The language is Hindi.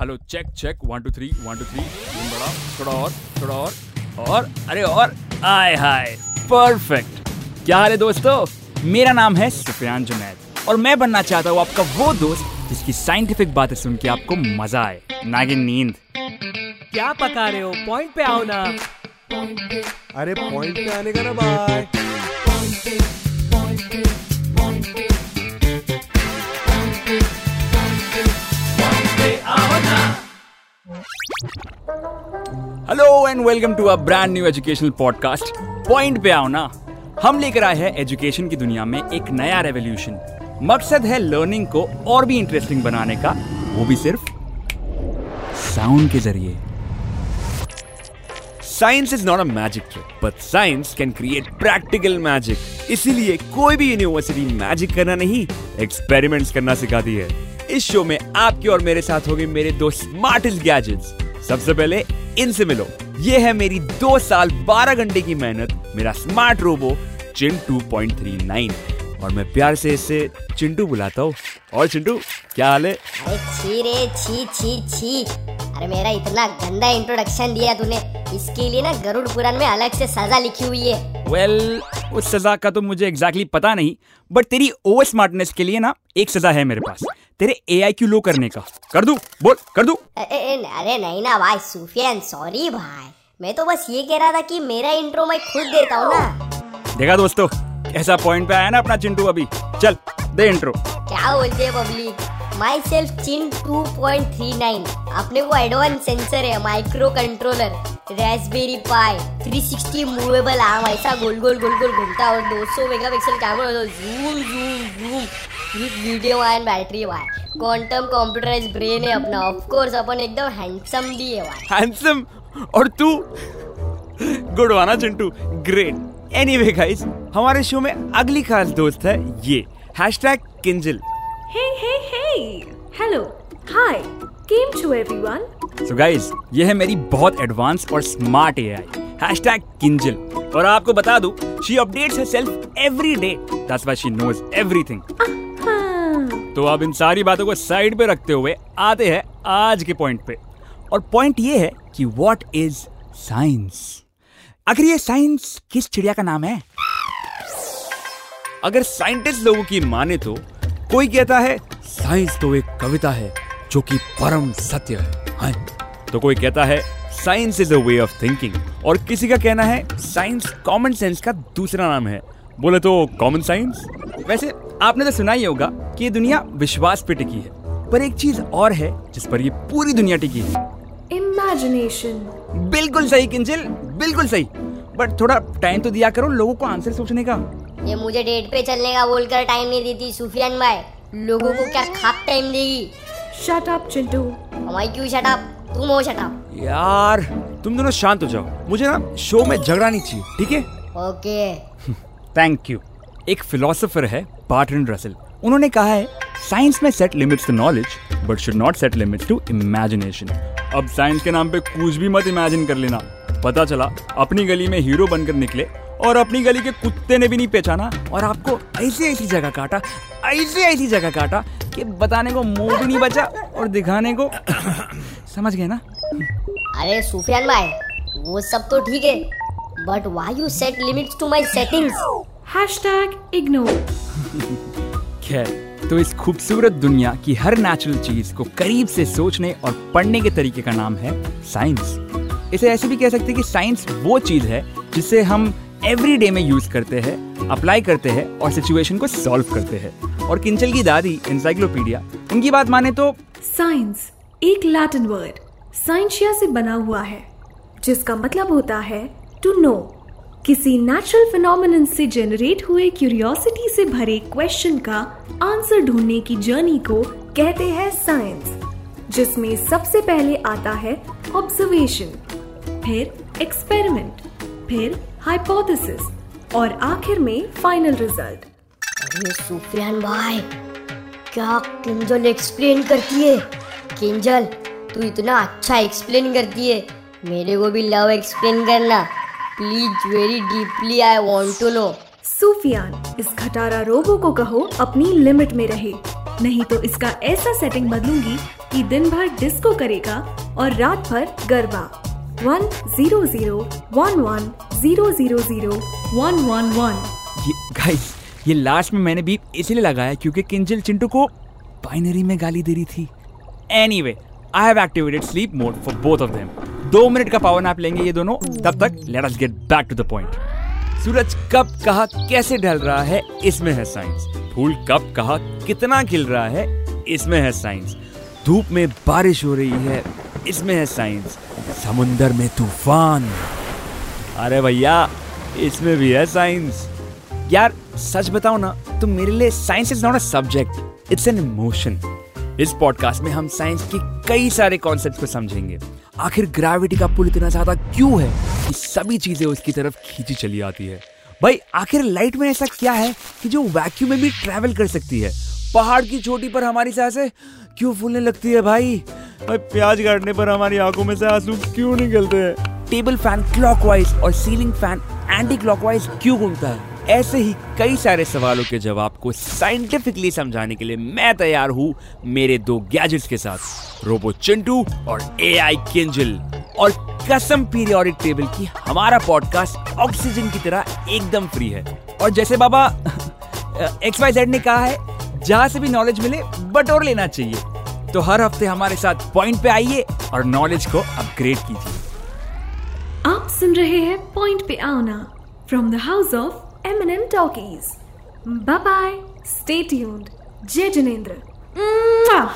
Hello check check one two three one two three बड़ा, थोड़ा और थोड़ा और और, अरे और आय हाय परफेक्ट क्या हाल है दोस्तों? मेरा नाम है सुफियान जुनैद, और मैं बनना चाहता हूँ आपका वो दोस्त, जिसकी साइंटिफिक बातें सुन के आपको मज़ा आए ना कि नींद। क्या पका रहे हो? पॉइंट पे आओ ना। अरे पॉइंट पे आने का ना bye welcome to a brand new educational podcast point पे आओ ना। हम लेकर आए हैं एजुकेशन की दुनिया में एक नया रेवोल्यूशन मकसद है लर्निंग को और भी इंटरेस्टिंग बनाने का। वो भी सिर्फ़ साउंड के ज़रिए। Science is not a magic trick but science can create practical magic इसीलिए कोई भी यूनिवर्सिटी मैजिक करना नहीं एक्सपेरिमेंट्स करना सिखाती है। इस शो में आपके और मेरे साथ होंगे मेरे दो स्मार्टेस्ट गैजेट्स सबसे पहले इनसे मिलो। ये है मेरी दो साल बारह घंटे की मेहनत मेरा स्मार्ट रोबो चिन 2.39 और मैं प्यार से इसे चिंटू बुलाता हूँ। और चिंटू क्या हाल है? छी रे छी छी छी। अरे मेरा इतना गंदा इंट्रोडक्शन दिया तूने। इसके लिए ना गरुड़ पुराण में अलग से सजा लिखी हुई है। वेल well, उस सजा का तो मुझे एग्जैक्टली exactly पता नहीं बट तेरी ओवर स्मार्टनेस के लिए ना एक सजा है मेरे पास। तेरे ए आई क्यू लो करने का। कर दू? बोल कर दू? अरे नहीं ना भाई सुफियान सॉरी भाई। मैं तो बस ये कह रहा था कि मेरा इंट्रो मैं खुद देता हूँ ना। देखा दोस्तों ऐसा पॉइंट पे आया ना अपना चिंटू अभी। चल दे इंट्रो क्या बोलते हैं पब्लिक माई सेल्फ चिन 2.39 अपने को एडवांस सेंसर है micro controller Raspberry Pi 360 movable arm ऐसा गोल गोल गोल गोल घूमता और 200 megapixel camera zoom zoom zoom video and battery Y quantum computerise brain है। अपना। ऑफ़ कोर्स अपन एकदम हैंडसम भी है। भाई हैंडसम और तू? Good wanna Chintu great anyway guys हमारे शो में अगली खास दोस्त है ये। Hashtag Kinjal Hey, hey, hey! Hello, hi, came to everyone. So guys ये है मेरी बहुत एडवांस और स्मार्ट एआई हैशटैग किंजल और आपको बता दूँ she updates every day. That's why she knows everything. हाँ, तो अब इन सारी बातों को साइड पे रखते हुए आते हैं आज के पॉइंट पे. और पॉइंट ये है कि व्हाट इज़ साइंस आखिर ये साइंस किस चिड़िया का नाम है? अगर साइंटिस्ट लोगों की माने तो कोई कहता है साइंस तो एक कविता है जो कि परम सत्य है। हाँ। तो कोई कहता है science is a way of thinking और किसी का कहना है साइंस कॉमन सेंस का दूसरा नाम है। बोले तो कॉमन साइंस वैसे आपने तो सुना ही होगा कि ये दुनिया विश्वास पे टिकी है। पर एक चीज़ और है जिस पर ये पूरी दुनिया टिकी है। Imagination. बिल्कुल सही किंजल। बिल्कुल सही। बट थोड़ा टाइम तो दिया करो लोगों को आंसर सोचने का। ये मुझे डेट पे चलने का बोलकर टाइम नहीं देती सुफियान भाई। लोगों को क्या खाक टाइम देगी? Shut up, हमारी क्यों शटअप तुम हो शटअप यार तुम दोनों शांत हो जाओ। मुझे ना शो में झगड़ा नहीं चाहिए ठीक है? ओके थैंक यू एक फिलोसोफर है बार्टन रसल उन्होंने कहा है साइंस में set limits to knowledge but should not set limits to imagination अब साइंस के नाम पे कुछ भी मत इमेजिन कर लेना। पता चला अपनी गली में हीरो बनकर निकले और अपनी गली के कुत्ते ने भी नहीं पहचाना और आपको ऐसी ऐसी जगह काटा ऐसी ऐसी जगह काटा कि बताने को मुँह भी नहीं बचा और दिखाने को। समझ गए ना? अरे सुफियान भाई वो सब तो ठीक है but why you set limits to my settings Hashtag ignore. खैर तो इस खूबसूरत दुनिया की हर नेचुरल चीज़ को करीब से सोचने और पढ़ने के तरीके का नाम है साइंस इसे ऐसे भी कह सकते हैं कि साइंस वो चीज़ है जिसे हम एवरी डे में यूज़ करते हैं अप्लाई करते हैं और सिचुएशन को सॉल्व करते हैं। और किंचल की दादी इंसाइक्लोपीडिया उनकी बात माने तो Science, एक लैटिन वर्ड साइंशिया से बना हुआ है, जिसका मतलब होता है टू नो किसी नेचुरल फिनोमिनन से जनरेट हुए क्यूरियोसिटी से भरे क्वेश्चन का आंसर ढूँढने की जर्नी को कहते हैं साइंस जिसमें सबसे पहले आता है ऑब्जर्वेशन फिर एक्सपेरिमेंट फिर हाइपोथेसिस और आखिर में फाइनल रिज़ल्ट अरे सुफियान भाई क्या किंजल एक्सप्लेन करती है? किंजल तू इतना अच्छा एक्सप्लेन करती है। मेरे को भी लव एक्सप्लेन करना। Please very deeply I want to know Sufiyan इस खटारा रोबो को कहो अपनी लिमिट में रहे। नहीं तो इसका ऐसा सेटिंग बदलूँगी कि दिन भर डिस्को करेगा और रात भर garba. One zero zero one one zero zero zero one one one guys ये लास्ट में मैंने भी इसलिए लगाया क्योंकि किंजल चिंटू को बाइनरी में गाली दे रही थी। Anyway I have activated sleep mode for both of them दो मिनट का पावर नैप लेंगे ये दोनों। तब तक let us get back to the point सूरज कब, कहा, कैसे ढल रहा है, इसमें है साइंस फूल कब, कहा, कितना खिल रहा है, इसमें है साइंस धूप में बारिश हो रही है, इसमें है साइंस समुंदर में तूफ़ान। अरे भैया, इसमें भी है साइंस। यार, सच बताओ ना तो मेरे लिए science is not a subject, it's an emotion. इस पॉडकास्ट में हम साइंस के कई सारे कॉन्सेप्ट को समझेंगे। आखिर ग्रेविटी का पुल इतना ज़्यादा क्यों है कि सभी चीज़ें उसकी तरफ़ खींची चली आती है? भाई, आखिर लाइट में ऐसा क्या है कि जो वैक्यूम में भी ट्रैवल कर सकती है? पहाड़ की चोटी पर हमारी साँसें क्यों फूलने लगती है भाई? भाई, प्याज काटने पर हमारी आँखों में से आँसू क्यों निकलते हैं? टेबल फ़ैन क्लॉकवाइज और सीलिंग फ़ैन एंटी क्लॉकवाइज क्यों घूमता है? ऐसे ही कई सारे सवालों के जवाब को साइंटिफिकली समझाने के लिए मैं तैयार हूँ मेरे दो गैजेट्स के साथ रोबो चिंटू और ए आई किंजल और कसम पीरियोडिक टेबल की हमारा पॉडकास्ट ऑक्सीजन की तरह एकदम फ्री है। और जैसे बाबा एक्स वाई जेड ने कहा है, जहाँ से भी नॉलेज मिले, बटोर लेना चाहिए। तो हर हफ़्ते हमारे साथ पॉइंट पे आइए और नॉलेज को अपग्रेड कीजिए। आप सुन रहे हैं पॉइंट पे आना from the house of M N M talkies by state जय जिनेन्द्र। Mwah!